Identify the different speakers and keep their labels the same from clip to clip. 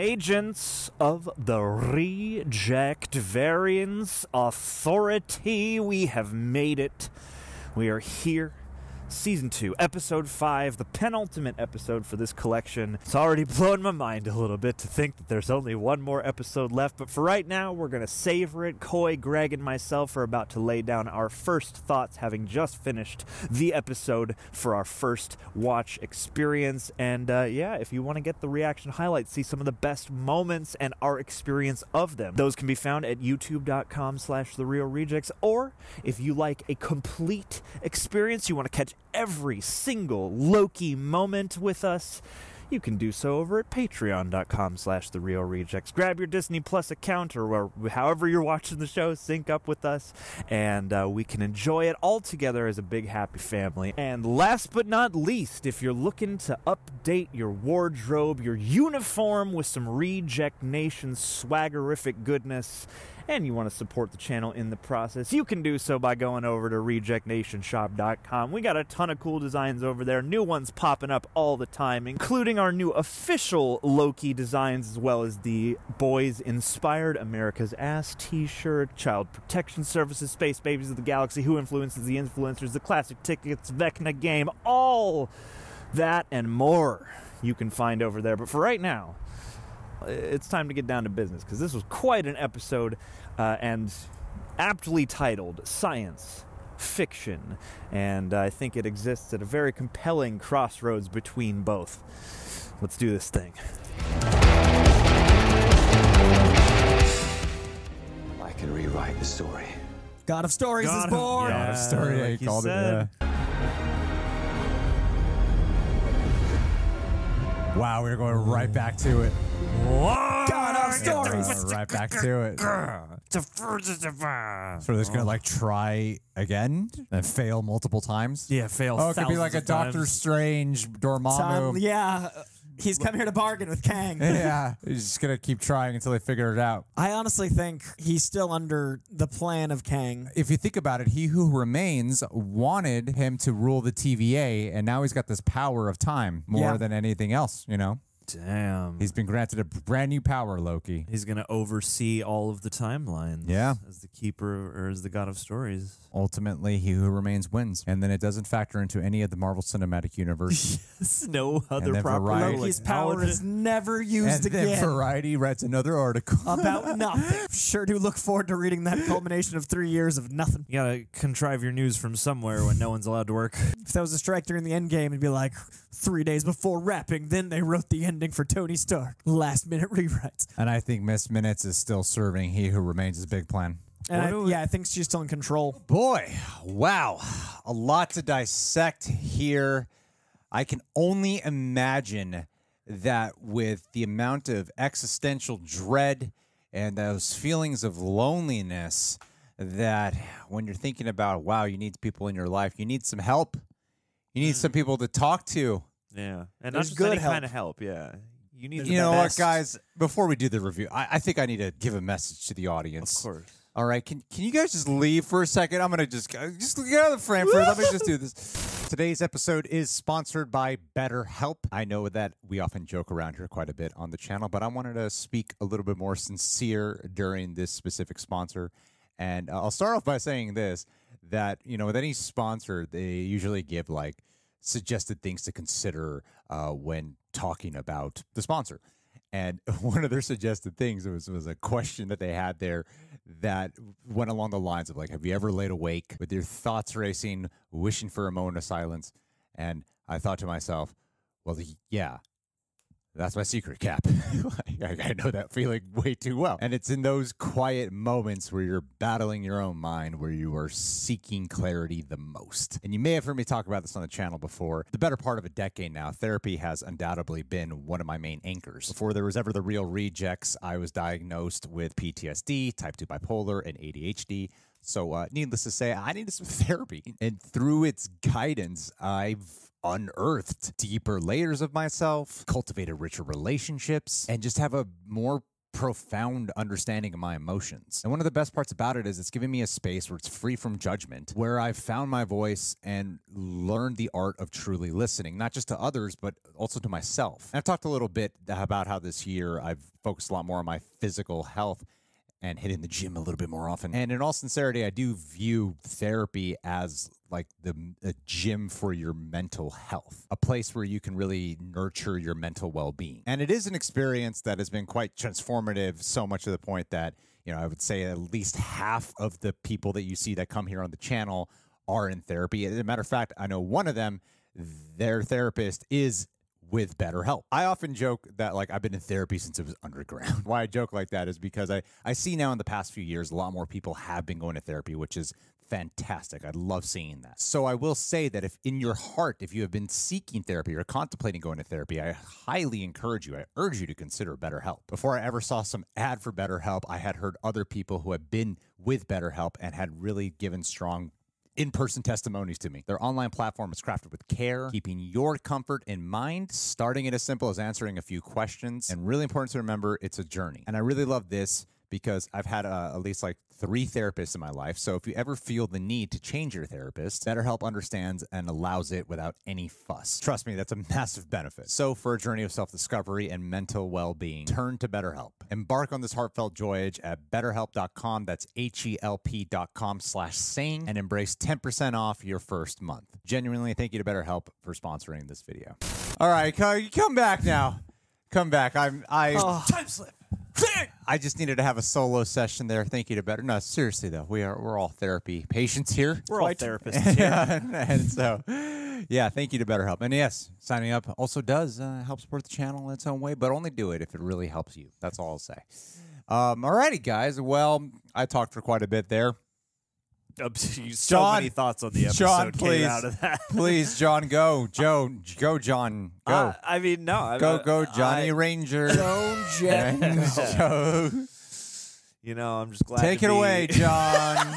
Speaker 1: Agents of the Reject Variance Authority, we have made it. We are here. Season 2, Episode 5, the penultimate episode for this collection. It's already blown my mind a little bit to think that there's only one more episode left, but for right now, we're going to savor it. Coy, Greg, and myself are about to lay down our first thoughts, having just finished the episode for our first watch experience. And uh, yeah, if you want to get the reaction highlights, see some of the best moments and our experience of them, those can be found at youtube.com slash the reel rejects. Or if you like a complete experience, you want to catch every single Loki moment with us, you can do so over at patreon.com slash the reel rejects. Grab your disney plus account or however you're watching the show. Sync up with us and uh, we can enjoy it all together as a big happy family. And last but not least if you're looking to update your wardrobe your uniform with some reject nation swaggerific goodness and you want to support the channel in the process, you can do so by going over to rejectnationshop.com. We got a ton of cool designs over there, new ones popping up all the time, including our new official Loki designs, as well as the Boys Inspired America's Ass t shirt, Child Protection Services, Space Babies of the Galaxy, Who Influences the Influencers, the Classic Tickets, Vecna Game, all that and more you can find over there. But for right now, it's time to get down to business because this was quite an episode uh, and aptly titled Science Fiction. And I think it exists at a very compelling crossroads between both. Let's do this thing.
Speaker 2: I can rewrite the story.
Speaker 3: God of Stories
Speaker 1: God
Speaker 3: is
Speaker 1: of-
Speaker 3: born.
Speaker 1: yeah.
Speaker 4: God of Story, yeah,
Speaker 1: like
Speaker 4: you
Speaker 1: you
Speaker 4: called
Speaker 1: said.
Speaker 4: it. Yeah. Wow, we're going right back to it.
Speaker 3: God of Stories.
Speaker 4: Uh, right back to it. So they're just gonna like try again and fail multiple times.
Speaker 1: Yeah, fail.
Speaker 4: Oh, it could be
Speaker 1: thousands
Speaker 4: like a
Speaker 1: of
Speaker 4: Doctor
Speaker 1: times.
Speaker 4: Strange
Speaker 3: Tom,
Speaker 4: Dormammu.
Speaker 3: yeah, he's come here to bargain with Kang.
Speaker 4: yeah, he's just gonna keep trying until they figure it out.
Speaker 3: I honestly think he's still under the plan of Kang.
Speaker 4: If you think about it, he who remains wanted him to rule the TVA, and now he's got this power of time more
Speaker 3: Yeah.
Speaker 4: than anything else. You know,
Speaker 1: Damn.
Speaker 4: he's been granted a brand new power, Loki.
Speaker 1: He's going to oversee all of the timelines.
Speaker 4: Yeah.
Speaker 1: As the keeper or as the god of stories.
Speaker 4: Ultimately, he who remains wins, and then it doesn't factor into any of the Marvel Cinematic Universe.
Speaker 1: Yes, no other
Speaker 4: then
Speaker 1: proper
Speaker 4: Variety-
Speaker 3: Loki's power is never used
Speaker 4: and then
Speaker 3: again.
Speaker 4: Variety writes another article.
Speaker 3: About nothing. Sure do look forward to reading that culmination of three years of nothing.
Speaker 1: You gotta contrive your news from somewhere when no one's allowed to work.
Speaker 3: If that was a strike during the end game, it'd be like three days before wrapping, then they wrote the ending for Tony Stark. Last minute rewrites.
Speaker 4: and I think Miss Minutes is still serving He Who Remains' his big plan.
Speaker 3: And I- yeah, I think she's still in control.
Speaker 4: Boy, wow. A lot to dissect here. I can only imagine that with the amount of existential dread and those feelings of loneliness, that when you're thinking about, wow, you need people in your life, you need some help. You need some people to talk to.
Speaker 1: Yeah. And
Speaker 3: There's
Speaker 1: just
Speaker 3: good
Speaker 1: any
Speaker 3: help.
Speaker 1: kind of help, yeah. You need
Speaker 4: You
Speaker 1: the
Speaker 4: know
Speaker 1: best.
Speaker 4: what, guys? Before we do the review, I, I think I need to give a message to the audience.
Speaker 1: Of
Speaker 4: audience.
Speaker 1: course.
Speaker 4: All right, can can you guys just leave for a second? I'm gonna just uh, just get out of the frame for Let me just do this. Today's episode is sponsored by BetterHelp. I know that we often joke around here quite a bit on the channel, but I wanted to speak a little bit more sincere during this specific sponsor. And uh, I'll start off by saying this: that you know, with any sponsor, they usually give like suggested things to consider uh, when talking about the sponsor. And one of their suggested things was was a question that they had there that went along the lines of like, "Have you ever laid awake with your thoughts racing, wishing for a moment of silence?" And I thought to myself, "Well, yeah, that's my secret, Cap. I, know that feeling way too well. And it's in those quiet moments where you're battling your own mind, where you are seeking clarity the most. And you may have heard me talk about this on the channel before. The better part of a decade now, therapy has undoubtedly been one of my main anchors. Before there was ever the reel rejects, I was diagnosed with PTSD, type 2 bipolar, and ADHD. So, uh, needless to say, I needed some therapy. And through its guidance, I've unearthed deeper layers of myself, cultivated richer relationships, and just have a more profound understanding of my emotions. And one of the best parts about it is it's giving me a space where it's free from judgment, where I've found my voice and learned the art of truly listening, not just to others, but also to myself. And I've talked a little bit about how this year I've focused a lot more on my physical health and hitting the gym a little bit more often. And in all sincerity, I do view therapy as like the a gym for your mental health, a place where you can really nurture your mental well-being. And it is an experience that has been quite transformative, so much to the point that you know I would say at least half of the people that you see that come here on the channel are in therapy. As a matter of fact, I know one of them, their therapist is with BetterHelp. I often joke that like I've been in therapy since it was underground. Why I joke like that is because I I see now in the past few years a lot more people have been going to therapy, which is fantastic. I love seeing that. So I will say that if in your heart if you have been seeking therapy or contemplating going to therapy, I highly encourage you. I urge you to consider BetterHelp. Before I ever saw some ad for BetterHelp, I had heard other people who had been with BetterHelp and had really given strong in person testimonies to me. Their online platform is crafted with care, keeping your comfort in mind, starting it as simple as answering a few questions. And really important to remember, it's a journey. And I really love this because I've had uh, at least like three therapists in my life. So if you ever feel the need to change your therapist, BetterHelp understands and allows it without any fuss. Trust me, that's a massive benefit. So for a journey of self-discovery and mental well-being, turn to BetterHelp. Embark on this heartfelt voyage at betterhelp.com. That's H-E-L-P dot com slash sing and embrace 10% off your first month. Genuinely, thank you to BetterHelp for sponsoring this video. All right, come back now. Come back. I'm I Oh.
Speaker 3: Time slip.
Speaker 4: I just needed to have a solo session there. Thank you to Better. No, seriously though, we are we're all therapy patients here.
Speaker 1: We're all therapists here.
Speaker 4: yeah, and so yeah, thank you to BetterHelp. And yes, signing up also does uh, help support the channel in its own way, but only do it if it really helps you. That's all I'll say. Um, alrighty, guys. Well, I talked for quite a bit there.
Speaker 1: So
Speaker 4: John-
Speaker 1: many thoughts on the episode
Speaker 4: John,
Speaker 1: came
Speaker 4: please,
Speaker 1: out of that.
Speaker 4: please, John, go, Joe, go, John, go,
Speaker 1: Uh, I mean, no. I,
Speaker 4: go, go, Johnny
Speaker 1: I-
Speaker 4: Ranger.
Speaker 3: Joan Jett.
Speaker 4: Joe.
Speaker 1: you know, I'm just glad.
Speaker 4: Take
Speaker 1: to
Speaker 4: it
Speaker 1: be-
Speaker 4: away, John.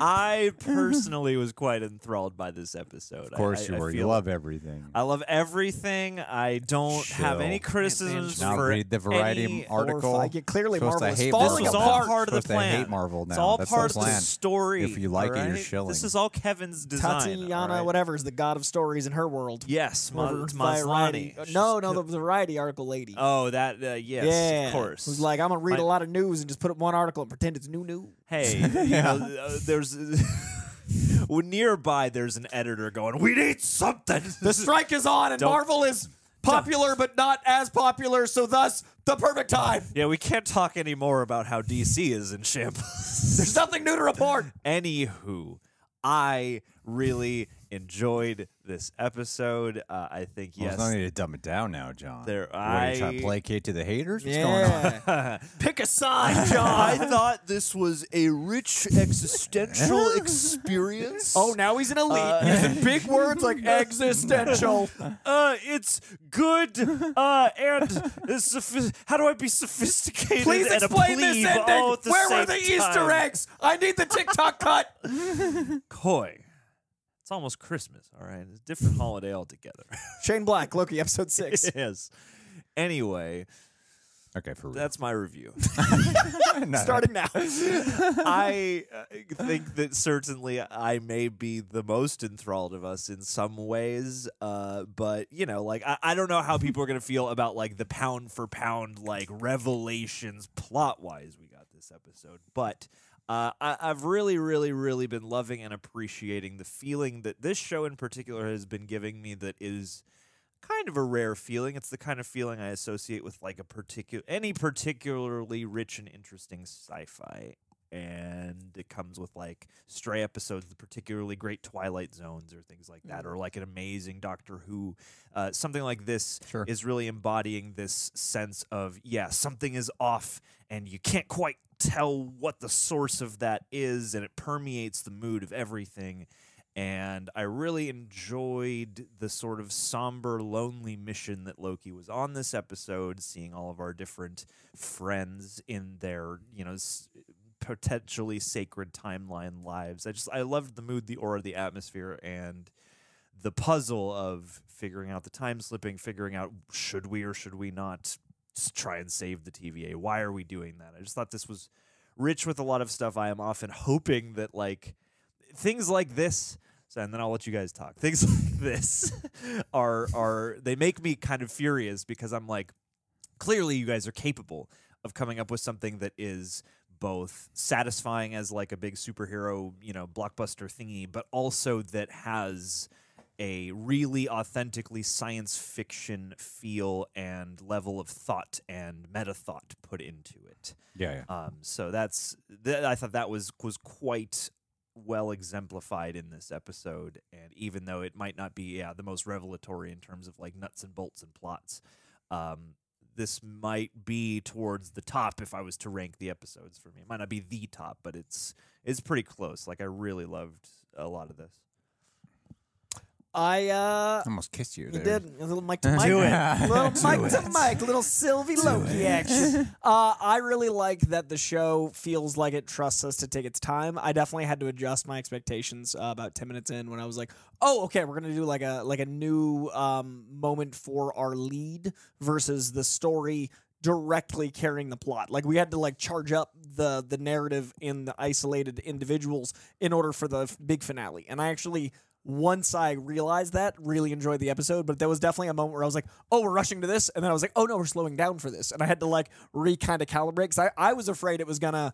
Speaker 1: I personally was quite enthralled by this episode.
Speaker 4: of course
Speaker 1: I,
Speaker 4: you
Speaker 1: I
Speaker 4: were. You
Speaker 1: feel-
Speaker 4: love everything.
Speaker 1: I love everything. I don't have any
Speaker 4: Chill.
Speaker 1: criticisms
Speaker 4: Now
Speaker 1: for
Speaker 4: read the Variety
Speaker 1: any-
Speaker 4: article.
Speaker 3: Horrifying. Yeah, clearly
Speaker 4: Supposed
Speaker 3: Marvel is
Speaker 4: hate
Speaker 3: falling
Speaker 1: This was
Speaker 4: Marvel.
Speaker 1: all part of the
Speaker 4: Supposed to hate
Speaker 1: plan.
Speaker 4: Marvel
Speaker 1: It's all
Speaker 4: That's the
Speaker 1: part of the story.
Speaker 4: If you like
Speaker 1: all
Speaker 4: it, you're shilling.
Speaker 1: This is all Kevin's design.
Speaker 3: Tatiana,
Speaker 1: all right?
Speaker 3: whatever, is the god of stories in her world.
Speaker 1: Yes, Ma-
Speaker 3: Over Variety. No, no, the, the Variety article lady.
Speaker 1: Oh, that uh, yes,
Speaker 3: yeah,
Speaker 1: of course.
Speaker 3: Who's like, I'm gonna read
Speaker 1: My-
Speaker 3: a lot of news and just put up one article and pretend it's new news.
Speaker 1: Hey, you know, uh, there's nearby. There's an editor going, "We need something."
Speaker 3: The strike is on, and
Speaker 1: Don't-
Speaker 3: Marvel is popular but not as popular, so thus the perfect time.
Speaker 1: yeah, we can't talk anymore about how DC is in shambles.
Speaker 3: There's nothing new to report.
Speaker 1: Anywho, I really enjoyed this episode. Uh, I think
Speaker 4: Well,
Speaker 1: yes,
Speaker 4: there's no need to dumb it down now, John.
Speaker 1: There-
Speaker 4: You ready to try
Speaker 1: I-
Speaker 4: to placate to the haters? What's going on?
Speaker 3: Yeah. Pick a side, John.
Speaker 1: I thought this was a rich existential experience.
Speaker 3: Oh, now he's an elite. Using big words like existential.
Speaker 1: uh, it's good. Uh, and it's how do I be sophisticated?
Speaker 3: Please
Speaker 1: and
Speaker 3: explain this ending.
Speaker 1: all at the
Speaker 3: Where were
Speaker 1: same
Speaker 3: the Easter
Speaker 1: time?
Speaker 3: eggs? I need the TikTok cut.
Speaker 1: Coy. It's almost Christmas. All right, it's a different holiday altogether.
Speaker 3: Shane Black, Loki, episode six.
Speaker 1: yes. Anyway,
Speaker 4: Okay, for real.
Speaker 1: that's my review.
Speaker 4: No,
Speaker 3: Starting now.
Speaker 1: I uh, think that certainly I may be the most enthralled of us in some ways, uh, but you know, like I, I don't know how people are gonna feel about like the pound for pound like revelations plot wise we got this episode, but. Uh, I, I've really, really, really been loving and appreciating the feeling that this show in particular has been giving me. That is kind of a rare feeling. It's the kind of feeling I associate with like a particular any particularly rich and interesting sci-fi. And it comes with like stray episodes, the particularly great Twilight Zones or things like that, or like an amazing Doctor Who. Uh, something like this
Speaker 4: Sure.
Speaker 1: is really embodying this sense of yeah, something is off, and you can't quite tell what the source of that is, and it permeates the mood of everything and I really enjoyed the sort of somber, lonely mission that Loki was on this episode, seeing all of our different friends in their, you know, potentially sacred timeline lives. I just I loved the mood, the aura, the atmosphere, and the puzzle of figuring out the time slipping, figuring out should we or should we not try and save the TVA? Why are we doing that? I just thought this was rich with a lot of stuff. I am often hoping that like things like this. So, and then I'll let you guys talk. Things like this are are they make me kind of furious because I'm like, clearly you guys are capable of coming up with something that is both satisfying as like a big superhero, you know, blockbuster thingy, but also that has a really authentically science fiction feel and level of thought and meta thought put into it.
Speaker 4: Yeah, yeah.
Speaker 1: Um, so that's th- I thought that was was quite well exemplified in this episode. And even though it might not be yeah the most revelatory in terms of like nuts and bolts and plots, um, this might be towards the top if I was to rank the episodes for me. It might not be the top, but it's it's pretty close. Like I really loved a lot of this.
Speaker 3: I uh
Speaker 4: almost kissed you.
Speaker 3: You
Speaker 4: there.
Speaker 3: did a little Mike to Mike,
Speaker 4: Do it.
Speaker 3: little
Speaker 4: Do
Speaker 3: mic to
Speaker 4: it.
Speaker 3: mic, little Sylvie Loki action. Uh, I really like that the show feels like it trusts us to take its time. I definitely had to adjust my expectations uh, about ten minutes in when I was like, "Oh, okay, we're gonna do like a like a new um, moment for our lead versus the story." directly carrying the plot like we had to like charge up the the narrative in the isolated individuals in order for the f- big finale and i actually once I realized that, really enjoyed the episode. But there was definitely a moment where I was like, "Oh, we're rushing to this," and then I was like, "Oh no, we're slowing down for this," and I had to like re kind of calibrate because I, I was afraid it was gonna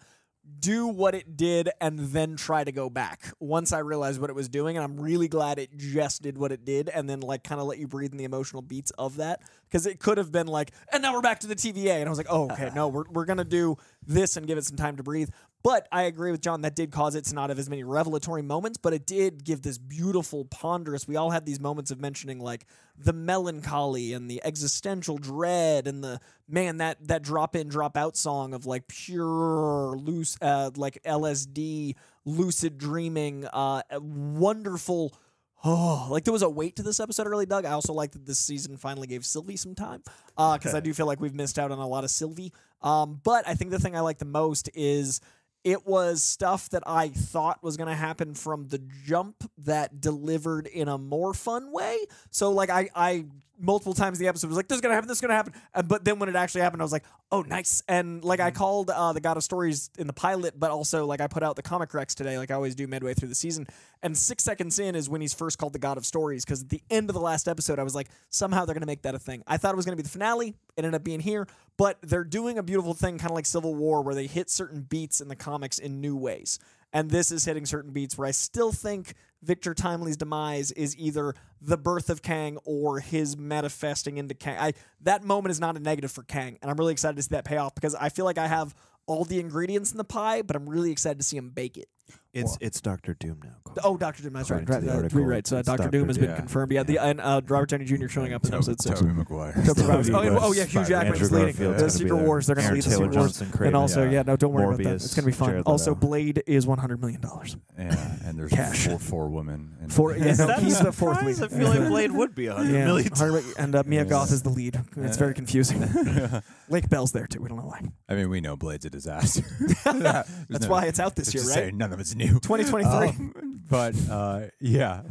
Speaker 3: do what it did and then try to go back once I realized what it was doing. And I'm really glad it just did what it did and then like kind of let you breathe in the emotional beats of that because it could have been like, and now we're back to the TVA. And I was like, oh, okay, no, we're, we're going to do this and give it some time to breathe. But I agree with John, that did cause it to not have as many revelatory moments, but it did give this beautiful, ponderous. We all had these moments of mentioning like the melancholy and the existential dread and the man that that drop in, drop out song of like pure loose, uh, like LSD, lucid dreaming, uh, wonderful. Oh, like there was a weight to this episode, really, Doug. I also like that this season finally gave Sylvie some time Uh because I do feel like we've missed out on a lot of Sylvie. Um, but I think the thing I like the most is it was stuff that I thought was going to happen from the jump that delivered in a more fun way. So like I I multiple times in the episode was like this is going to happen this is going to happen and, but then when it actually happened I was like oh nice and like I called uh, the God of Stories in the pilot but also like I put out the comic recs today like I always do midway through the season and 6 seconds in is when he's first called the God of Stories cuz at the end of the last episode I was like somehow they're going to make that a thing. I thought it was going to be the finale it ended up being here but they're doing a beautiful thing kind of like Civil War where they hit certain beats in the comics in new ways. And this is hitting certain beats where I still think Victor Timely's demise is either the birth of Kang or his manifesting into Kang. I that moment is not a negative for Kang, and I'm really excited to see that pay off because I feel like I have all the ingredients in the pie, but I'm really excited to see him bake it.
Speaker 1: It's it's Doctor Doom now.
Speaker 3: Oh, Doctor Doom, that's right.
Speaker 1: According to
Speaker 3: right
Speaker 1: the
Speaker 3: uh,
Speaker 1: article,
Speaker 3: rewrites. Uh,
Speaker 1: it's
Speaker 3: Doctor Doom has been
Speaker 4: yeah.
Speaker 3: confirmed. Yeah, the and uh, Robert Downey Jr. showing up in episode six.
Speaker 4: Tobey Maguire.
Speaker 3: Tobey Maguire. Oh, yeah, oh, yeah, Hugh
Speaker 4: Spider-Man.
Speaker 3: Jackman's leading
Speaker 1: Garfield's
Speaker 3: the Secret. Wars. They're going to lead the Secret Wars.
Speaker 1: Johnson, Kraven,
Speaker 3: and also,
Speaker 4: yeah.
Speaker 3: yeah, no, don't worry about that. It's going to be fun.
Speaker 1: Jared
Speaker 3: Also, Blade is 100 million dollars.
Speaker 4: Yeah, and there's
Speaker 3: Cash.
Speaker 4: four, four women. And
Speaker 3: For yeah, no,
Speaker 1: That
Speaker 3: he's the fourth
Speaker 1: surprise?
Speaker 3: lead.
Speaker 1: I feel like Blade would be a hundred
Speaker 3: Yeah,
Speaker 1: million.
Speaker 3: 100 and uh, Mia Goth is the lead. It's very confusing. Lake Bell's there too. We don't know why.
Speaker 4: I mean, we know Blade's a disaster.
Speaker 3: That's why it's out this year, right?
Speaker 4: Saying, of it's new.
Speaker 3: 2023.
Speaker 4: Um, but uh, yeah.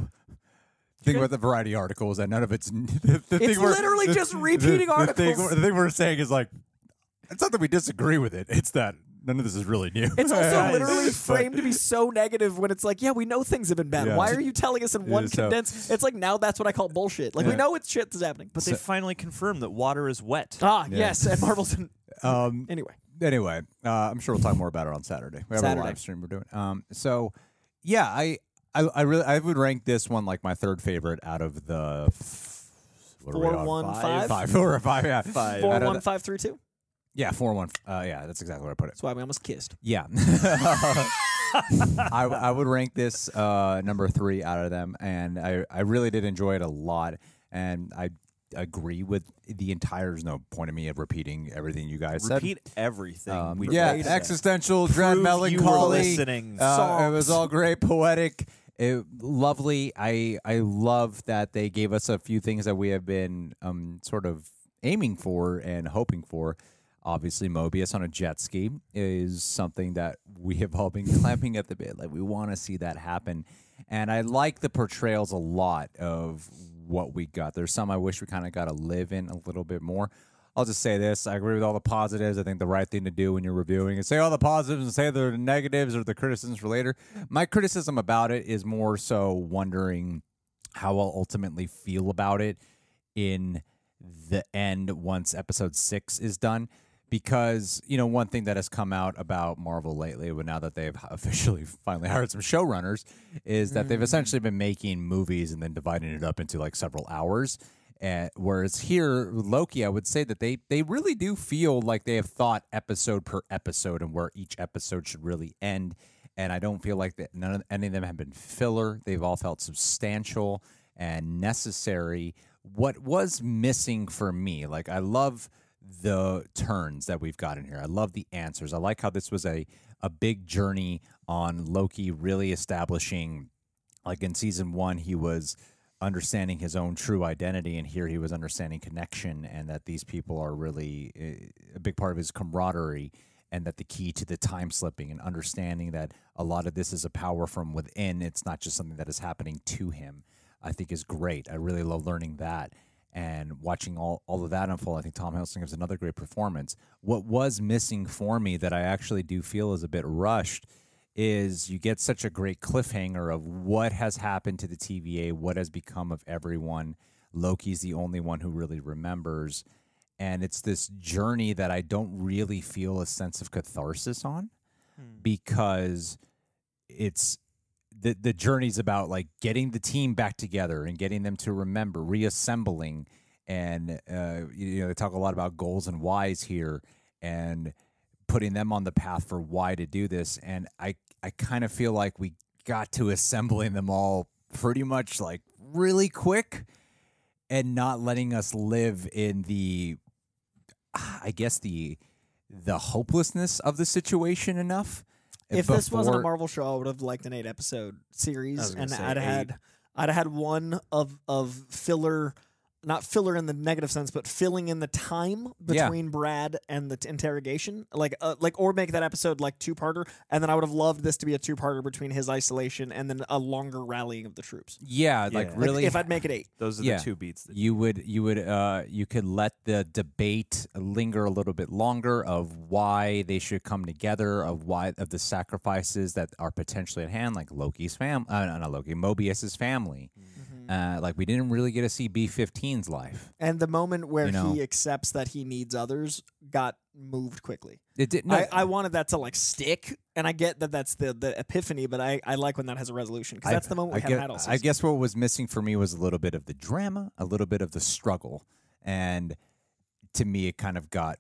Speaker 4: Thing about the variety article is that none of it's the, the
Speaker 3: It's
Speaker 4: thing
Speaker 3: literally just
Speaker 4: the-
Speaker 3: repeating
Speaker 4: the thing,
Speaker 3: articles.
Speaker 4: the thing we're saying is like it's not that we disagree with it. It's that none of this is really new.
Speaker 3: It's also
Speaker 4: Yeah,
Speaker 3: literally
Speaker 4: but-
Speaker 3: framed to be so negative when it's like, yeah, we know things have been bad.
Speaker 4: Yeah.
Speaker 3: Why are you telling us in one
Speaker 4: so-
Speaker 3: condensed? It's like now that's what I call bullshit. Like we know it's shit that's happening.
Speaker 1: But they finally confirmed that water is wet.
Speaker 3: ah,
Speaker 4: Yeah.
Speaker 3: yes, and Marvel's in,
Speaker 4: Um,
Speaker 3: anyway.
Speaker 4: Anyway, uh, I'm sure we'll talk more about it on Saturday. We have a
Speaker 3: Saturday.
Speaker 4: live stream we're doing. Um, so yeah, I, I, I really, I would rank this one like my third favorite out of the f- what are we on?
Speaker 3: one,
Speaker 1: Five?
Speaker 3: five?
Speaker 4: four or five, yeah,
Speaker 1: Five.
Speaker 3: Four, one, five, three, two.
Speaker 4: yeah, four one. Uh, yeah, that's exactly what I put it.
Speaker 3: That's why we almost kissed.
Speaker 4: Yeah. I, I would rank this uh, number three out of them, and I, I really did enjoy it a lot. And I agree with the entire. There's no point in me of repeating everything you guys said.
Speaker 1: Repeat everything.
Speaker 4: Um,
Speaker 1: we
Speaker 4: yeah, existential, dread,
Speaker 1: Prove you were
Speaker 4: melancholy.
Speaker 1: listening.
Speaker 4: Uh, it was all great, poetic, it, lovely. I I love that they gave us a few things that we have been um sort of aiming for and hoping for. Obviously, Mobius on a jet ski is something that we have all been clamping at the bit. Like we want to see that happen, and I like the portrayals a lot of what we got. There's some I wish we kind of got to live in a little bit more. I'll just say this: I agree with all the positives. I think the right thing to do when you're reviewing is say all the positives and say the negatives or the criticisms for later. My criticism about it is more so wondering how I'll ultimately feel about it in the end once episode six is done. Because, you know, one thing that has come out about Marvel lately, but now that they've officially finally hired some showrunners, is that they've essentially been making movies and then dividing it up into like several hours. Uh, whereas here, Loki, I would say that they they really do feel like they have thought episode per episode and where each episode should really end. And I don't feel like that none of any of them have been filler. They've all felt substantial and necessary. What was missing for me, like I love the turns that we've got in here. I love the answers. I like how this was a a big journey on Loki really establishing like in season 1 he was understanding his own true identity and here he was understanding connection and that these people are really uh, a big part of his camaraderie and that the key to the time slipping and understanding that a lot of this is a power from within it's not just something that is happening to him i think is great i really love learning that and watching all, all of that unfold i think tom hiddleston gives another great performance what was missing for me that i actually do feel is a bit rushed is you get such a great cliffhanger of what has happened to the TVA, what has become of everyone. Loki's the only one who really remembers. And it's this journey that I don't really feel a sense of catharsis on hmm. because it's the the journey's about like getting the team back together and getting them to remember, reassembling, and uh, you know they talk a lot about goals and whys here, and putting them on the path for why to do this. And I I kind of feel like we got to assembling them all pretty much like really quick, and not letting us live in the I guess the the hopelessness of the situation enough.
Speaker 3: If this wasn't a Marvel show, I would have liked an eight episode series, and I'd
Speaker 1: eight.
Speaker 3: had I'd had one of of filler, not filler in the negative sense, but filling in the time
Speaker 4: Yeah.
Speaker 3: between Brad and the t- interrogation, like uh, like or make that episode like two parter, and then I would have loved this to be a two parter between his isolation and then a longer rallying of the troops.
Speaker 4: yeah, like
Speaker 1: Yeah.
Speaker 3: Like,
Speaker 4: really
Speaker 3: if I'd make it eight.
Speaker 1: Those are
Speaker 4: Yeah.
Speaker 1: the two beats. That
Speaker 4: you would you would uh you could let the debate linger a little bit longer of why they should come together of why of the sacrifices that are potentially at hand like Loki's fam uh, not Loki Mobius's family uh like we didn't really get to see B15's life
Speaker 3: And the moment where
Speaker 4: You know?
Speaker 3: he accepts that he needs others got moved quickly.
Speaker 4: it did no,
Speaker 3: I, I wanted that to like stick, and I get that that's the the epiphany, but I, I like when that has a resolution because that's the moment we
Speaker 4: I
Speaker 3: haven't
Speaker 4: guess,
Speaker 3: had all
Speaker 4: I guess what was missing for me was a little bit of the drama, a little bit of the struggle, and to me, it kind of got.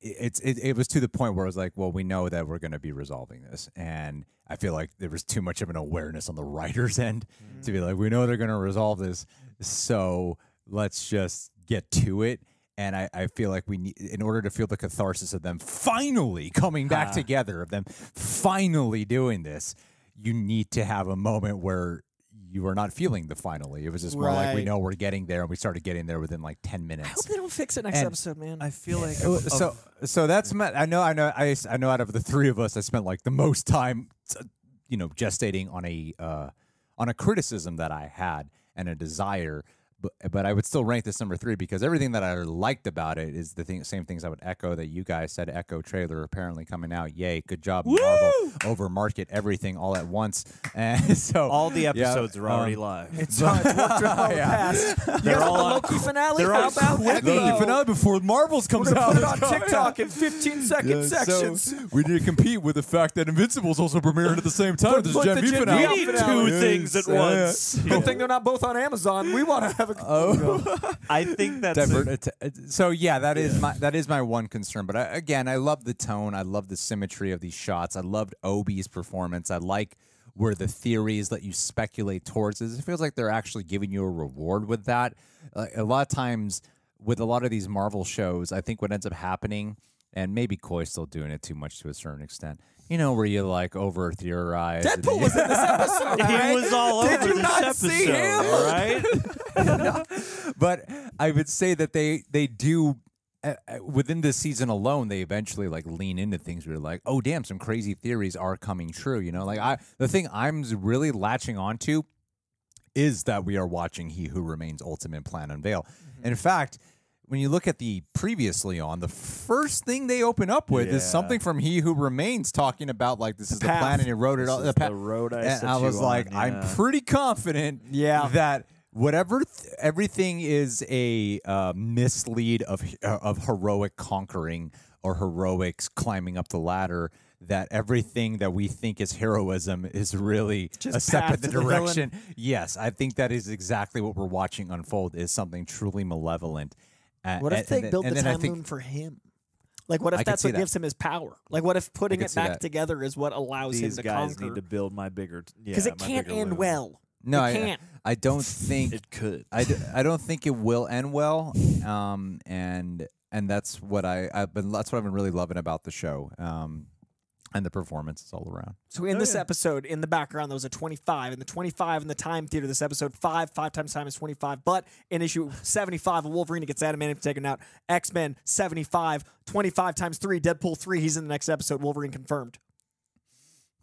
Speaker 4: it- It's it, it was to the point where I was like, well, we know that we're going to be resolving this, and I feel like there was too much of an awareness on the writers' end to mm-hmm. be like, we know they're going to resolve this, so let's just get to it. And I, I feel like we need, in order to feel the catharsis of them finally coming back together, of them finally doing this, you need to have a moment where you are not feeling the finally. It was just more like we know we're getting there, and we started getting there within like ten minutes.
Speaker 3: I hope they don't fix it next
Speaker 4: And-
Speaker 3: episode, man.
Speaker 1: I feel like of-
Speaker 4: so so that's my, I know I know I, I know out of the three of us I spent like the most time you know gestating on a uh, on a criticism that I had and a desire but but I would still rank this number three because everything that I liked about it is the thing, same things I would echo that you guys said. Echo trailer apparently coming out. Yay! Good job, Marvel. Over market everything all at once. And so
Speaker 1: all the
Speaker 4: yeah,
Speaker 1: episodes are already
Speaker 4: um,
Speaker 1: live.
Speaker 3: it's on on the
Speaker 4: Yeah.
Speaker 3: past.
Speaker 1: They're all
Speaker 3: want
Speaker 1: on-
Speaker 3: the Loki finale?
Speaker 1: they're
Speaker 3: How
Speaker 1: on
Speaker 3: about
Speaker 1: quick-
Speaker 3: Echo?
Speaker 4: Loki finale before Marvels comes
Speaker 3: We're
Speaker 4: out.
Speaker 3: put it on TikTok in 15 second
Speaker 4: Yeah,
Speaker 3: sections.
Speaker 4: So we need to compete with the fact that Invincible's also premiering at the same time.
Speaker 3: Put-
Speaker 4: There's Gen V finale.
Speaker 1: We need
Speaker 3: finale.
Speaker 1: two things at
Speaker 4: Yeah.
Speaker 1: once.
Speaker 3: Good thing they're not both on Amazon. We want to have a.
Speaker 4: Oh.
Speaker 1: I think that's a-
Speaker 4: Divert- so yeah, that is my that is my one concern. But I, again, I love the tone. I love the symmetry of these shots. I loved Obi's performance. I like where the theories that you speculate towards this. It feels like they're actually giving you a reward with that. Like, a lot of times with a lot of these Marvel shows, I think what ends up happening, and maybe Coy's still doing it too much to a certain extent. You know, where you like over theorize.
Speaker 3: Deadpool was in this episode.
Speaker 1: he
Speaker 3: right?
Speaker 1: was all
Speaker 3: Did
Speaker 1: over
Speaker 3: you
Speaker 1: this
Speaker 3: not
Speaker 1: episode,
Speaker 3: see him?
Speaker 1: all right?
Speaker 4: but I would say that they they do uh, uh, within this season alone. They eventually like lean into things where you're like, oh damn, some crazy theories are coming true. You know, like I the thing I'm really latching onto is that we are watching He Who Remains Ultimate Plan Unveil. In fact. When you look at the previously on, the first thing they open up with is something from He Who Remains, talking about like this is the
Speaker 3: path.
Speaker 4: plan, and he wrote it all.
Speaker 1: is
Speaker 4: the,
Speaker 1: the road I
Speaker 4: and I was like,
Speaker 1: on,
Speaker 4: I'm pretty confident,
Speaker 3: Yeah.
Speaker 4: that whatever th- everything is a uh, mislead of uh, of heroic conquering or heroics climbing up the ladder. That everything that we think is heroism is really
Speaker 3: Just
Speaker 4: a step in the
Speaker 3: the
Speaker 4: direction. Yes, I think that is exactly what we're watching unfold. Is something truly malevolent. Uh,
Speaker 3: What if
Speaker 4: and-
Speaker 3: they
Speaker 4: and then-
Speaker 3: built
Speaker 4: and
Speaker 3: the time
Speaker 4: think-
Speaker 3: moon for him? Like, what if
Speaker 4: I
Speaker 3: that's what
Speaker 4: that.
Speaker 3: gives him his power? Like, what if putting it back
Speaker 4: that.
Speaker 3: together is what allows
Speaker 1: These
Speaker 3: him to
Speaker 1: guys
Speaker 3: conquer?
Speaker 1: need to build my bigger. Yeah,
Speaker 3: Because it can't end
Speaker 1: loom.
Speaker 3: well.
Speaker 4: No,
Speaker 3: it
Speaker 4: I,
Speaker 3: can't.
Speaker 4: I don't think
Speaker 1: It could.
Speaker 4: I, d- I don't think it will end well. Um, and and that's what I I've been that's what I've been really loving about the show. Um, and the performances all around.
Speaker 3: So in
Speaker 1: Oh,
Speaker 3: this
Speaker 1: yeah.
Speaker 3: episode, in the background, there was a 25, and the 25 in the time theater. This episode five, five times time is 25. But in issue 75, Wolverine gets adamantium taken out. X Men 75, 25 times three. Deadpool three. He's in the next episode. Wolverine confirmed.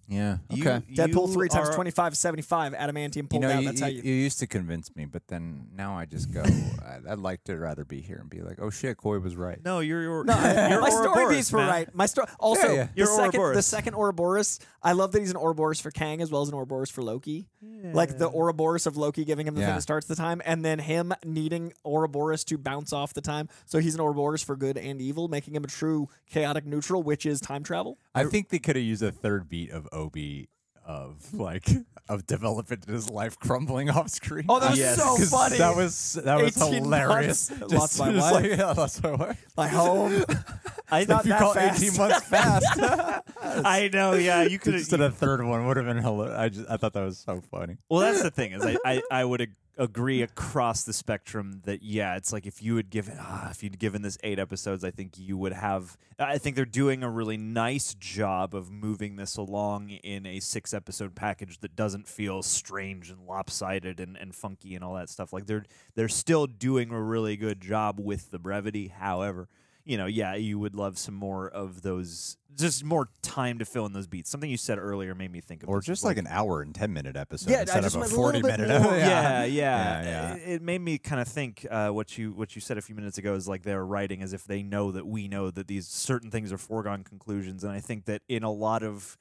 Speaker 4: Yeah.
Speaker 1: You-
Speaker 4: Okay.
Speaker 3: Deadpool
Speaker 1: you
Speaker 3: three times
Speaker 1: are-
Speaker 3: 25 is 75. Adamantium
Speaker 4: You
Speaker 3: pulled
Speaker 4: know,
Speaker 3: out.
Speaker 4: you,
Speaker 3: That's how
Speaker 4: you,
Speaker 3: you.
Speaker 4: you used to convince me, but then now I just go. I'd, I'd like to rather be here and be like, oh shit, Coy was right.
Speaker 1: No, you're your.
Speaker 3: No,
Speaker 1: you're
Speaker 3: my story
Speaker 1: Ouroboros,
Speaker 3: beats were
Speaker 1: man.
Speaker 3: right. My story. Also,
Speaker 4: Yeah, yeah.
Speaker 3: the
Speaker 1: You're
Speaker 3: second, the
Speaker 1: Ouroboros.
Speaker 3: second Ouroboros. I love that he's an Ouroboros for Kang as well as an Ouroboros for Loki. Like the Ouroboros of Loki giving him the thing that starts the time, and then him needing Ouroboros to bounce off the time. So he's an Ouroboros for good and evil, making him a true chaotic neutral, which is time travel.
Speaker 4: I think they could have used a third beat of Obi of like of development in his life crumbling off screen.
Speaker 3: Oh, that was
Speaker 1: Yes.
Speaker 3: so
Speaker 4: 'Cause
Speaker 3: funny.
Speaker 4: That was that was hilarious.
Speaker 3: months.
Speaker 4: Just-
Speaker 3: Lost my
Speaker 4: just
Speaker 3: wife.
Speaker 4: like, yeah, lost my wife.
Speaker 3: My home.
Speaker 1: I
Speaker 3: not
Speaker 4: if you
Speaker 3: that
Speaker 4: call
Speaker 3: fast.
Speaker 4: 18 months fast,
Speaker 1: I know. Yeah, you could
Speaker 4: just did a third one would have been hilarious. I just I thought that was so funny.
Speaker 1: Well, that's the thing is I, I, I would ag- agree across the spectrum that yeah, it's like if you had given ah, if you'd given this eight episodes, I think you would have. I think they're doing a really nice job of moving this along in a six episode package that doesn't feel strange and lopsided and, and funky and all that stuff. Like they're they're still doing a really good job with the brevity. However. You know, yeah, you would love some more of those, just more time to fill in those beats. Something you said earlier made me think of,
Speaker 4: Or just like an hour and 10 minute episode
Speaker 3: Yeah,
Speaker 4: instead of a
Speaker 3: went a
Speaker 4: 40 minute.
Speaker 3: more.
Speaker 1: yeah, yeah.
Speaker 4: Yeah, yeah.
Speaker 1: It, it made me kind of think uh, what you what you said a few minutes ago is like they're writing as if they know that we know that these certain things are foregone conclusions, and I think that in a lot of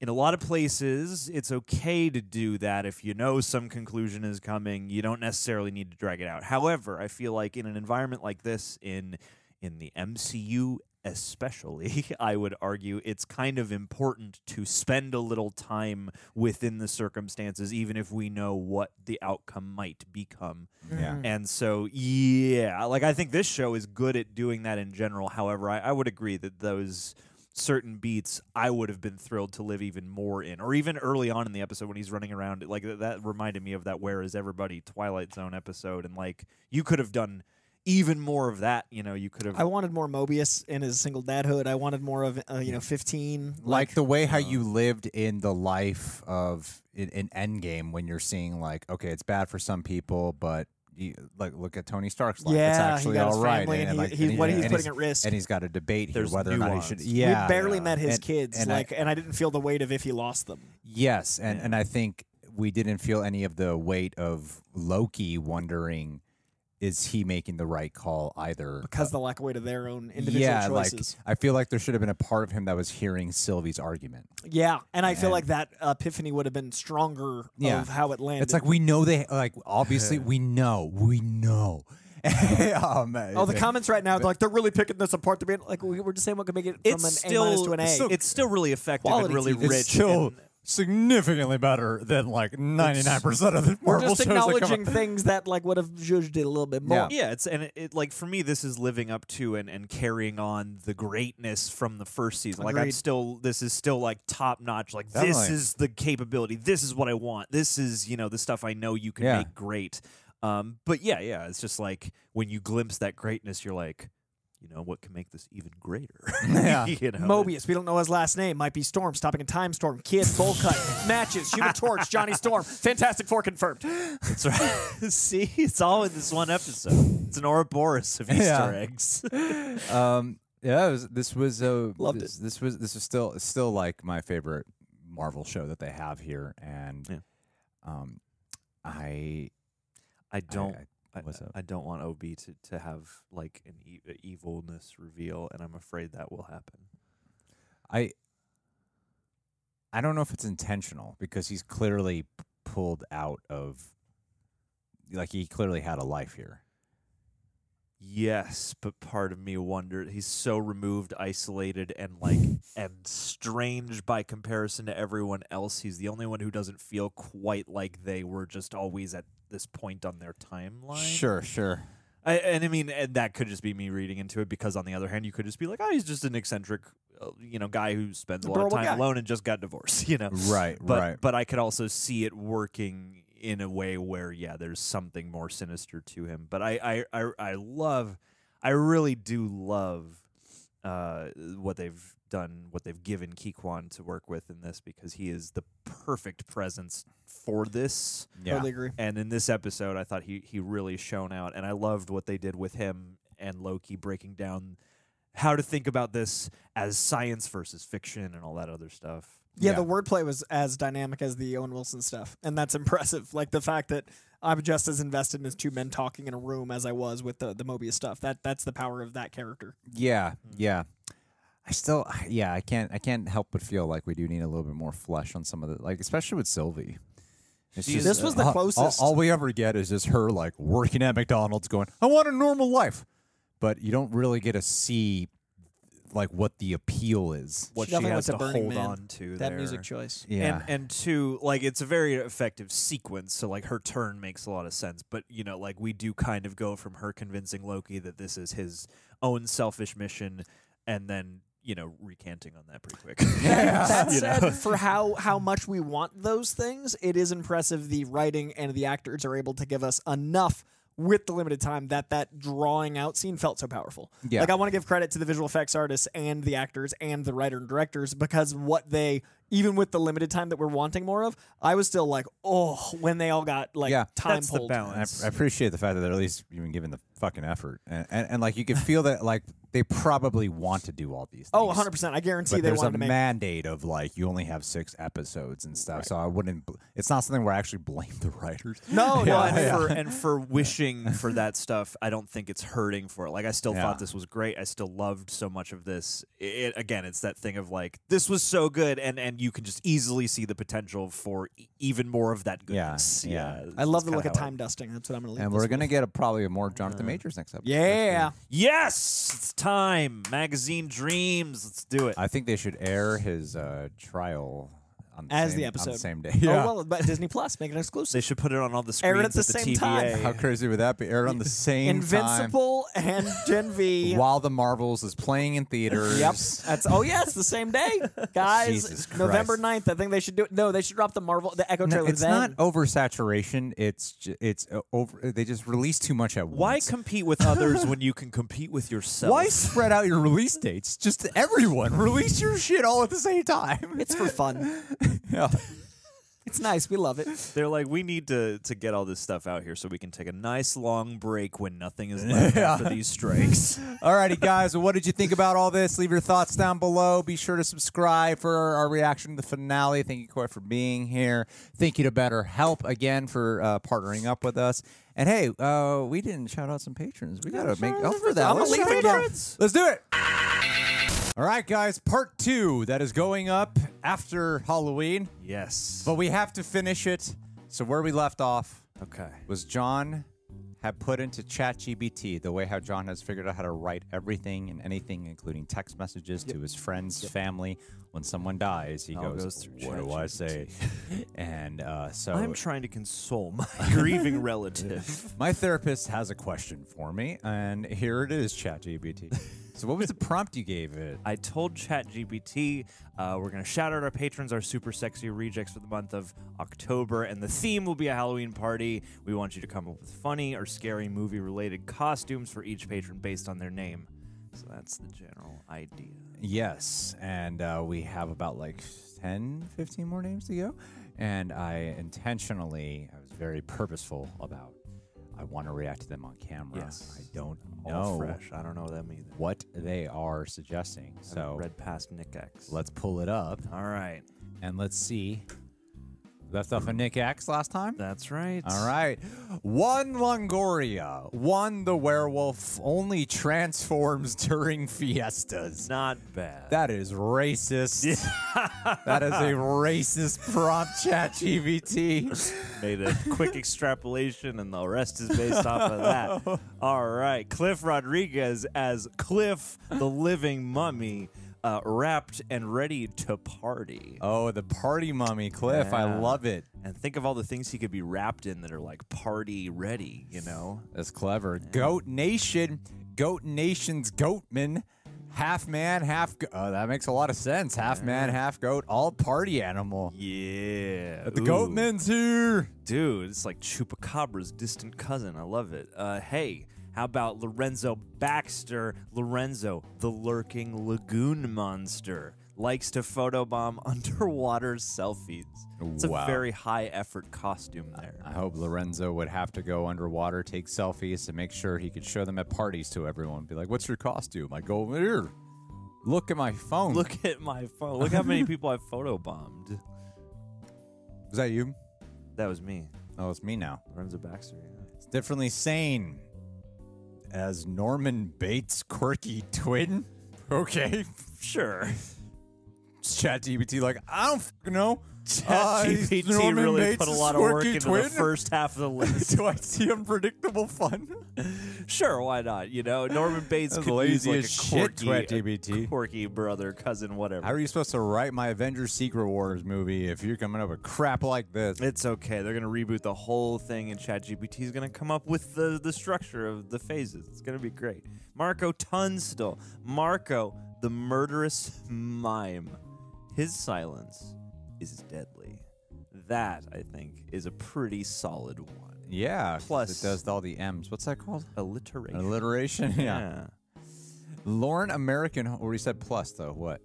Speaker 1: in a lot of places, it's okay to do that if you know some conclusion is coming. You don't necessarily need to drag it out. However, I feel like in an environment like this, in in the MCU especially, I would argue it's kind of important to spend a little time within the circumstances, even if we know what the outcome might become.
Speaker 4: Yeah. Mm.
Speaker 1: And so, yeah, like I think this show is good at doing that in general. However, I, I would agree that those certain beats I would have been thrilled to live even more in, or even early on in the episode when he's running around. Like th- that reminded me of that "Where Is Everybody" Twilight Zone episode, and like you could have done even more of that. You know, you could have.
Speaker 3: I wanted more Mobius in his single dadhood. I wanted more of uh, you know 15.
Speaker 4: like the way how you lived in the life of in, in Endgame when you're seeing like okay it's bad for some people but you, like look at Tony Stark's life it's
Speaker 3: Yeah, he
Speaker 4: actually
Speaker 3: got
Speaker 4: all
Speaker 3: his
Speaker 4: right
Speaker 3: family and he-
Speaker 4: like,
Speaker 3: he- what he's
Speaker 4: and
Speaker 3: putting at risk.
Speaker 4: and he's got a debate here
Speaker 1: There's
Speaker 4: whether or not he should yeah
Speaker 3: we barely
Speaker 4: yeah.
Speaker 3: met his
Speaker 4: And-
Speaker 3: kids,
Speaker 4: and I-
Speaker 3: like, and I didn't feel the weight of if he lost them.
Speaker 4: yes and and I think we didn't feel any of the weight of Loki wondering is he making the right call either
Speaker 3: because the lack of weight of their own individual
Speaker 4: yeah
Speaker 3: choices.
Speaker 4: like I feel like there should have been a part of him that was hearing Sylvie's argument
Speaker 3: yeah, and I feel like that epiphany would have been stronger
Speaker 4: Yeah.
Speaker 3: of how it landed.
Speaker 4: It's like we know they like obviously we know we know. um,
Speaker 3: oh, the comments right now, they're like they're really picking this apart. To be like we we're just saying what could make it from
Speaker 1: it's
Speaker 3: an
Speaker 1: still
Speaker 3: A minus to an A.
Speaker 1: it's- it's still really effective
Speaker 3: Quality
Speaker 1: and really
Speaker 3: TV.
Speaker 1: rich.
Speaker 4: it's still
Speaker 1: and-
Speaker 4: significantly better than like ninety nine percent of the
Speaker 3: we're
Speaker 4: Marvel
Speaker 3: just
Speaker 4: shows that come
Speaker 3: acknowledging
Speaker 4: out.
Speaker 3: things that like would have judged it a little bit more.
Speaker 4: Yeah.
Speaker 1: Yeah, it's and it, it like for me, this is living up to and, and carrying on the greatness from the first season. Like I'm still, this is still like top notch. Like this is the capability. This is what I want. This is you know the stuff I know you can
Speaker 4: Yeah.
Speaker 1: make great. Um, but yeah, yeah, it's just like when you glimpse that greatness, you're like, you know, what can make this even greater?
Speaker 4: Yeah.
Speaker 1: you know,
Speaker 3: Mobius, we don't know his last name. Might be Storm, stopping a time storm. Kid, bowl cut, matches, Human Torch, Johnny Storm. Fantastic Four confirmed.
Speaker 1: That's right. See, it's all in this one episode. It's an Ouroboros of Easter
Speaker 4: Yeah.
Speaker 1: eggs.
Speaker 4: Um, yeah, it was, this was uh,
Speaker 3: Loved
Speaker 4: this, this was this was still still like my favorite Marvel show that they have here, and
Speaker 1: Yeah.
Speaker 4: um, I
Speaker 1: I don't.
Speaker 4: I,
Speaker 1: I,
Speaker 4: What's up?
Speaker 1: I don't want OB to, to have like an e- evilness reveal, and I'm afraid that will happen.
Speaker 4: I I don't know if it's intentional because he's clearly p- pulled out of like he clearly had a life here.
Speaker 1: Yes, but part of me wondered he's so removed, isolated, and like and strange by comparison to everyone else. He's the only one who doesn't feel quite like they were just always at this point on their timeline.
Speaker 4: Sure, sure.
Speaker 1: I, and I mean, and that could just be me reading into it because on the other hand, you could just be like, oh, he's just an eccentric, uh, you know, guy who spends a lot of time
Speaker 3: guy.
Speaker 1: alone and just got divorced, you know.
Speaker 4: Right,
Speaker 1: But
Speaker 4: right.
Speaker 1: but I could also see it working in a way where yeah, there's something more sinister to him. But I I I, I love, I really do love uh, what they've done, what they've given Ke Huy Quan to work with in this because he is the perfect presence for this.
Speaker 4: Yeah.
Speaker 3: Totally agree.
Speaker 1: And in this episode, I thought he he really shone out, and I loved what they did with him and Loki breaking down how to think about this as science versus fiction and all that other stuff.
Speaker 3: Yeah,
Speaker 4: Yeah.
Speaker 3: the wordplay was as dynamic as the Owen Wilson stuff, and that's impressive. Like the fact that I'm just as invested in as two men talking in a room as I was with the the Mobius stuff. That that's the power of that character.
Speaker 4: Yeah, hmm. yeah. I still, yeah, I can't, I can't help but feel like we do need a little bit more flesh on some of the, like, especially with Sylvie. It's
Speaker 1: She's-
Speaker 3: This was the
Speaker 4: all- all-
Speaker 3: closest.
Speaker 4: All, we ever get is just her like working at McDonald's, going, "I want a normal life," but you don't really get to see like what the appeal is.
Speaker 1: What
Speaker 3: She
Speaker 1: she,
Speaker 3: definitely
Speaker 1: has to
Speaker 3: to Burning
Speaker 1: hold
Speaker 3: Man.
Speaker 1: on to
Speaker 3: that
Speaker 1: there.
Speaker 3: music choice.
Speaker 4: Yeah,
Speaker 1: And and two, like it's a very effective sequence. So like her turn makes a lot of sense. But you know, like we do kind of go from her convincing Loki that this is his own selfish mission, and then you know recanting on that pretty quick.
Speaker 3: that
Speaker 1: You
Speaker 3: said,
Speaker 1: know?
Speaker 3: for how how much we want those things, it is impressive the writing and the actors are able to give us enough with the limited time that that drawing out scene felt so powerful.
Speaker 4: Yeah.
Speaker 3: Like I want to give credit to the visual effects artists and the actors and the writer and directors because what they even with the limited time that we're wanting more of, I was still like, oh, when they all got like
Speaker 4: Yeah.
Speaker 3: time
Speaker 1: That's the
Speaker 3: pulled.
Speaker 4: And I,
Speaker 1: balance.
Speaker 4: I appreciate the fact that they're at least even giving the fucking effort, and, and, and like you can feel that like they probably want to do all these. Oh, things.
Speaker 3: Oh, 100 percent. I guarantee
Speaker 4: But
Speaker 3: they
Speaker 4: there's a
Speaker 3: wanted to make
Speaker 4: mandate of like you only have six episodes and stuff, so I wouldn't. bl- It's not something where I actually blame the writers.
Speaker 3: No, no,
Speaker 1: and
Speaker 3: mean,
Speaker 1: for and for wishing for that stuff, I don't think it's hurting for it. Like I still
Speaker 4: Yeah.
Speaker 1: thought this was great. I still loved so much of this. It, again, it's that thing of like this was so good, and and you can just easily see the potential for e- even more of that
Speaker 4: Yeah,
Speaker 1: goodness.
Speaker 4: yeah.
Speaker 3: I love
Speaker 1: that's
Speaker 3: the look
Speaker 1: kinda
Speaker 3: of
Speaker 1: how I-
Speaker 3: time dusting. That's what I'm going to leave.
Speaker 4: And
Speaker 3: this
Speaker 4: we're gonna
Speaker 3: with.
Speaker 4: get a, probably a more Jonathan Majors next episode.
Speaker 3: Yeah.
Speaker 1: Yes, it's time. Magazine dreams. Let's do it.
Speaker 4: I think they should air his uh, trial on the
Speaker 3: As
Speaker 4: same,
Speaker 3: the
Speaker 4: on
Speaker 3: episode.
Speaker 4: the same day.
Speaker 3: Oh well, but Disney Plus make it exclusive.
Speaker 1: they
Speaker 3: exclusive.
Speaker 1: should put it on all the
Speaker 3: Air
Speaker 1: screens
Speaker 3: it at the same
Speaker 1: TVA.
Speaker 3: time.
Speaker 4: How crazy would that be? Aired on the same
Speaker 3: Invincible and Gen V.
Speaker 4: time while the Marvels is playing in theaters.
Speaker 3: Yep. That's oh yeah, it's the same day. Guys,
Speaker 4: Jesus
Speaker 3: November
Speaker 4: Christ.
Speaker 3: 9th. I think they should do it. No, they should drop the Marvel the Echo
Speaker 4: No,
Speaker 3: trailer
Speaker 4: it's
Speaker 3: then.
Speaker 4: not oversaturation. It's ju- it's uh, over. They just release too much at once.
Speaker 1: Why
Speaker 4: once.
Speaker 1: compete with others when you can compete with yourself?
Speaker 4: Why spread out your release dates? Just to everyone release your shit all at the same time.
Speaker 3: it's for fun.
Speaker 4: yeah.
Speaker 3: It's nice. We love it.
Speaker 1: They're like, we need to to get all this stuff out here so we can take a nice long break when nothing is left after these strikes.
Speaker 4: Alrighty, guys. Well, what did you think about all this? Leave your thoughts down below. Be sure to subscribe for our reaction to the finale. Thank you, Corey, for being here. Thank you to BetterHelp again for uh, partnering up with us. And hey, uh, we didn't shout out some patrons. We gotta make up for that.
Speaker 3: I'm
Speaker 4: Let's
Speaker 3: leave
Speaker 4: shout
Speaker 3: again.
Speaker 4: out- Let's do it. All right, guys. Part two that is going up after Halloween,
Speaker 1: yes.
Speaker 4: but we have to finish it. So where we left off
Speaker 1: okay.
Speaker 4: was John had put into ChatGPT the way how John has figured out how to write everything and anything, including text messages to his friends, family. When someone dies, he
Speaker 1: All
Speaker 4: goes,
Speaker 1: goes through
Speaker 4: "What do I say?" and uh, so
Speaker 1: I'm trying to console my grieving relative.
Speaker 4: my therapist has a question for me, and here it is, ChatGPT. So, what was the prompt you gave it?
Speaker 1: I told ChatGPT uh, we're going to shout out our patrons, our super sexy rejects for the month of October, and the theme will be a Halloween party. We want you to come up with funny or scary movie related costumes for each patron based on their name. So that's the general idea.
Speaker 4: Yes, and uh, we have about like 10, 15 more names to go. And I intentionally, I was very purposeful about, I want to react to them on camera.
Speaker 1: Yes.
Speaker 4: I don't
Speaker 1: All
Speaker 4: know
Speaker 1: fresh. I don't know them either.
Speaker 4: what they are suggesting.
Speaker 1: So
Speaker 4: So
Speaker 1: read past Nick X.
Speaker 4: let's pull it up
Speaker 1: All right.
Speaker 4: and let's see That stuff in Nick X last time?
Speaker 1: That's right.
Speaker 4: All right. Juan Longoria, Juan the werewolf, only transforms during fiestas.
Speaker 1: Not bad.
Speaker 4: That is racist. that is a racist prompt, ChatGPT.
Speaker 1: Made a quick extrapolation, and the rest is based off of that. All right. Cliff Rodriguez as Cliff, the living mummy, uh, wrapped and ready to party.
Speaker 4: Oh, the party mummy, Cliff. I love it.
Speaker 1: And think of all the things he could be wrapped in that are like party ready, you know?
Speaker 4: That's clever. Goat Nation, Goat Nation's Goatman, half man, half. Go- oh, that makes a lot of sense. Half man, half goat, all party animal.
Speaker 1: Yeah.
Speaker 4: But the
Speaker 1: Ooh.
Speaker 4: Goatman's here.
Speaker 1: Dude, it's like Chupacabra's distant cousin. I love it. Uh, hey, how about Lorenzo Baxter? Lorenzo, the lurking lagoon monster, likes to photobomb underwater selfies. It's
Speaker 4: Wow.
Speaker 1: a very high effort costume there.
Speaker 4: I hope Lorenzo would have to go underwater, take selfies to make sure he could show them at parties to everyone. Be like, "What's your costume?" I go here. Look at my phone.
Speaker 1: Look at my phone. Look how many people I photobombed.
Speaker 4: is that you?
Speaker 1: That was me,
Speaker 4: Oh, it's me now.
Speaker 1: Lorenzo Baxter. yeah.
Speaker 4: It's differently sane as Norman Bates' quirky twin. Okay,
Speaker 1: Sure.
Speaker 4: ChatGPT like I don't know. Uh,
Speaker 1: ChatGPT
Speaker 4: Norman
Speaker 1: really
Speaker 4: Bates'
Speaker 1: put a lot of work into
Speaker 4: twin?
Speaker 1: the first half of the list.
Speaker 4: Do I see unpredictable fun?
Speaker 1: Sure, why not? You know, Norman Bates
Speaker 4: That's
Speaker 1: could use like a
Speaker 4: shit,
Speaker 1: quirky, a
Speaker 4: ChatGPT.
Speaker 1: quirky brother, cousin, whatever.
Speaker 4: How are you supposed to write my Avengers Secret Wars movie if you're coming up with crap like this?
Speaker 1: It's okay. They're gonna reboot the whole thing, and ChatGPT is gonna come up with the the structure of the phases. It's gonna be great. Marco Tunstall, Marco, the murderous mime. His silence is deadly. That I think is a pretty solid one.
Speaker 4: Yeah.
Speaker 1: Plus-
Speaker 4: it does all the M's. What's that called?
Speaker 1: Alliteration.
Speaker 4: Alliteration. yeah.
Speaker 1: yeah.
Speaker 4: Lauren American. Or you said plus though. What?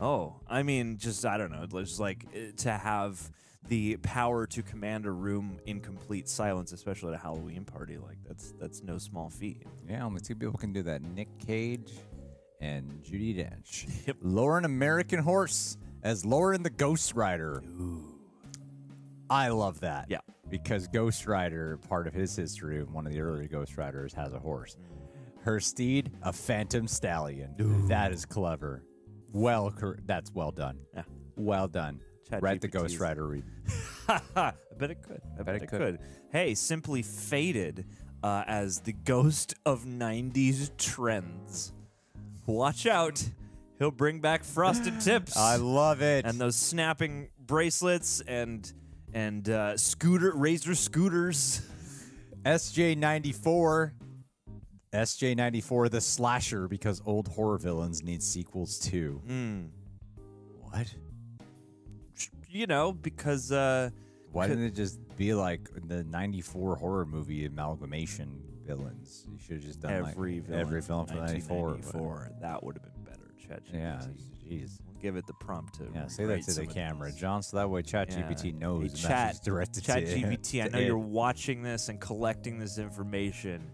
Speaker 1: Oh, I mean, just I don't know, just like uh, to have the power to command a room in complete silence, especially at a Halloween party, like that's that's no small feat.
Speaker 4: Yeah, only two people can do that. Nick Cage and Judi Dench.
Speaker 1: Yep.
Speaker 4: Lauren American Horse as Lauren the Ghost Rider. I love that.
Speaker 1: Yeah.
Speaker 4: Because Ghost Rider, part of his history, one of the early Ghost Riders, has a horse. Her steed, a Phantom Stallion. That is clever. Well, that's well done.
Speaker 1: Yeah.
Speaker 4: Well done.
Speaker 1: Chat
Speaker 4: Write the Ghost Rider read.
Speaker 1: I bet it could. I bet, it could. Hey, simply faded uh, as the ghost of '90s trends. Watch out, he'll bring back frosted tips.
Speaker 4: I love it.
Speaker 1: and those snapping bracelets and and uh, scooter razor scooters.
Speaker 4: SJ94. SJ94, the slasher, because old horror villains need sequels too.
Speaker 1: Hmm.
Speaker 4: What?
Speaker 1: You know, because uh,
Speaker 4: Why didn't it just be like the 94 horror movie amalgamation villains? You should have just done
Speaker 1: every
Speaker 4: like
Speaker 1: villain
Speaker 4: every film from 94.
Speaker 1: that would have been better. ChatGPT.
Speaker 4: Yeah, jeez.
Speaker 1: We'll give it the prompt to.
Speaker 4: Yeah, say that to the camera. John, so that way ChatGPT
Speaker 1: Yeah.
Speaker 4: knows
Speaker 1: Hey,
Speaker 4: the
Speaker 1: chat,
Speaker 4: directed
Speaker 1: Chat
Speaker 4: to
Speaker 1: GPT, I know you're watching this and collecting this information.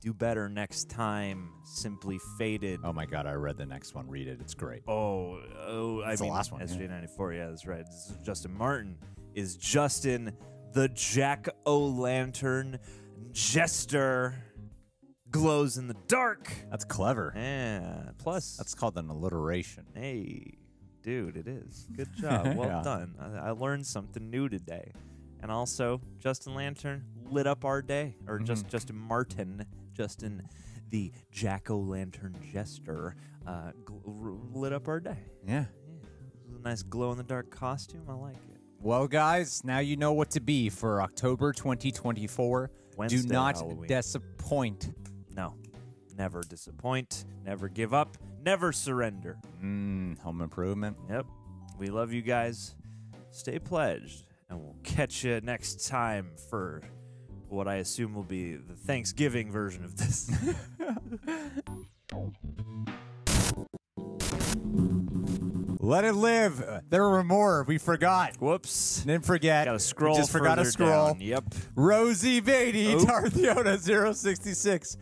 Speaker 1: Do better next time. Simply faded.
Speaker 4: Oh my god, I read the next one. Read it. It's great.
Speaker 1: Oh, oh, I
Speaker 4: the
Speaker 1: mean,
Speaker 4: last one, yeah.
Speaker 1: SJ94. Yeah, that's right. This is Justin Martin is Justin the Jack O' Lantern Jester. Glows in the dark.
Speaker 4: That's clever.
Speaker 1: Yeah. Plus,
Speaker 4: That's called an alliteration.
Speaker 1: Hey, dude, it is. Good job. Well
Speaker 4: Yeah.
Speaker 1: done. I, I learned something new today. And also, Justin Lantern lit up our day. Or just Justin Martin, Justin the Jack O' Lantern Jester, uh, gl- r- lit up our day.
Speaker 4: Yeah.
Speaker 1: Yeah. It was a nice glow in the dark costume. I like it.
Speaker 4: Well, guys, now you know what to be for October 2024.
Speaker 1: Wednesday,
Speaker 4: Do not
Speaker 1: Halloween.
Speaker 4: disappoint.
Speaker 1: Never disappoint, never give up, never surrender.
Speaker 4: Mm, home improvement.
Speaker 1: Yep. We love you guys. Stay pledged, and we'll catch you next time for what I assume will be the Thanksgiving version of this.
Speaker 4: Let it live. There were more. We forgot.
Speaker 1: Whoops.
Speaker 4: Didn't forget.
Speaker 1: Got to scroll.
Speaker 4: We just forgot to scroll.
Speaker 1: down. Yep.
Speaker 4: Rosie Beatty,
Speaker 1: Oh.
Speaker 4: Tarthiona 066.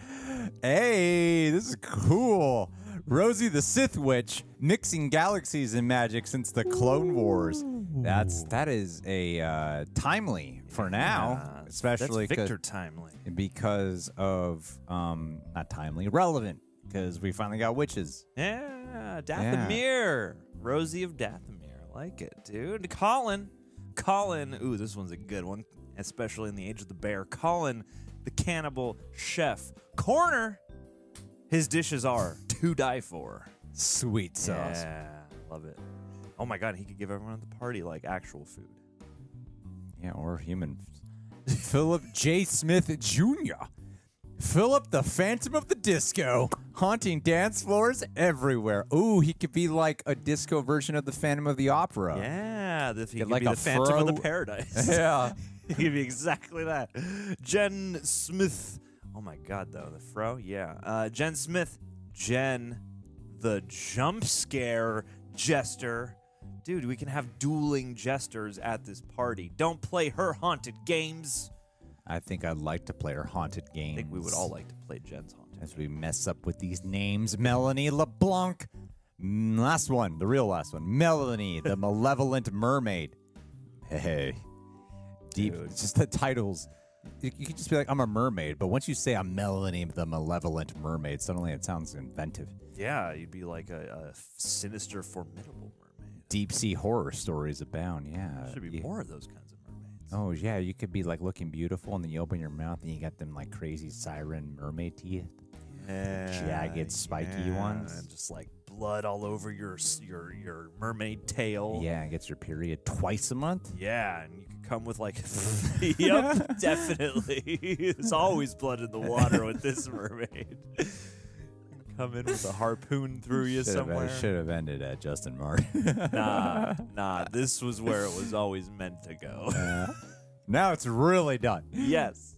Speaker 4: Hey, this is cool. Rosie the Sith Witch, mixing galaxies and magic since the Clone Wars. That's that is a uh, timely for now,
Speaker 1: Yeah,
Speaker 4: especially
Speaker 1: Victor Timely.
Speaker 4: because of um not timely, relevant because we finally got witches.
Speaker 1: Yeah, Dathomir. Rosie of Dathomir. I like it, dude. Colin. Colin. Ooh, this one's a good one, especially in the age of the bear. Colin, the cannibal chef. Corner. His dishes are to die for.
Speaker 4: Sweet sauce.
Speaker 1: Yeah, love it. Oh my god, he could give everyone at the party like actual food.
Speaker 4: Yeah, or human. Philip J. Smith Jr. Philip the Phantom of the Disco, haunting dance floors everywhere. Ooh, he could be like a disco version of the Phantom of the Opera.
Speaker 1: Yeah, the, he could
Speaker 4: like
Speaker 1: be the Phantom of the Paradise.
Speaker 4: Yeah.
Speaker 1: he could be exactly that. Jen Smith. Oh my god, though the fro. Yeah, uh, Jen Smith. Jen, the jump scare jester. Dude, we can have dueling jesters at this party. Don't play her haunted games.
Speaker 4: I think I'd like to play our haunted game.
Speaker 1: I think we would all like to play Jen's haunted.
Speaker 4: as we mess up with these names. Melanie LeBlanc. Mm, Last one, the real last one. Melanie, the malevolent mermaid. Hey, deep.
Speaker 1: Dude.
Speaker 4: Just the titles. You, you could just be like, I'm a mermaid, but once you say I'm Melanie, the malevolent mermaid, suddenly it sounds inventive.
Speaker 1: Yeah, you'd be like a, a sinister, formidable mermaid.
Speaker 4: Deep sea horror stories abound. Yeah,
Speaker 1: There should be more of those kinds.
Speaker 4: Oh yeah, you could be like looking beautiful, and then you open your mouth, and you got them like crazy siren mermaid teeth.
Speaker 1: yeah,
Speaker 4: jagged, spiky
Speaker 1: yeah,
Speaker 4: ones.
Speaker 1: and just like blood all over your your your mermaid tail.
Speaker 4: Yeah, it gets your period twice a month.
Speaker 1: yeah, and you could come with like, yep, definitely. There's always blood in the water with this mermaid. Come in with a harpoon through you
Speaker 4: Should
Speaker 1: somewhere.
Speaker 4: Should have ended at Justin Martin.
Speaker 1: Nah, nah. This was where it was always meant to go.
Speaker 4: now it's really done.
Speaker 1: yes.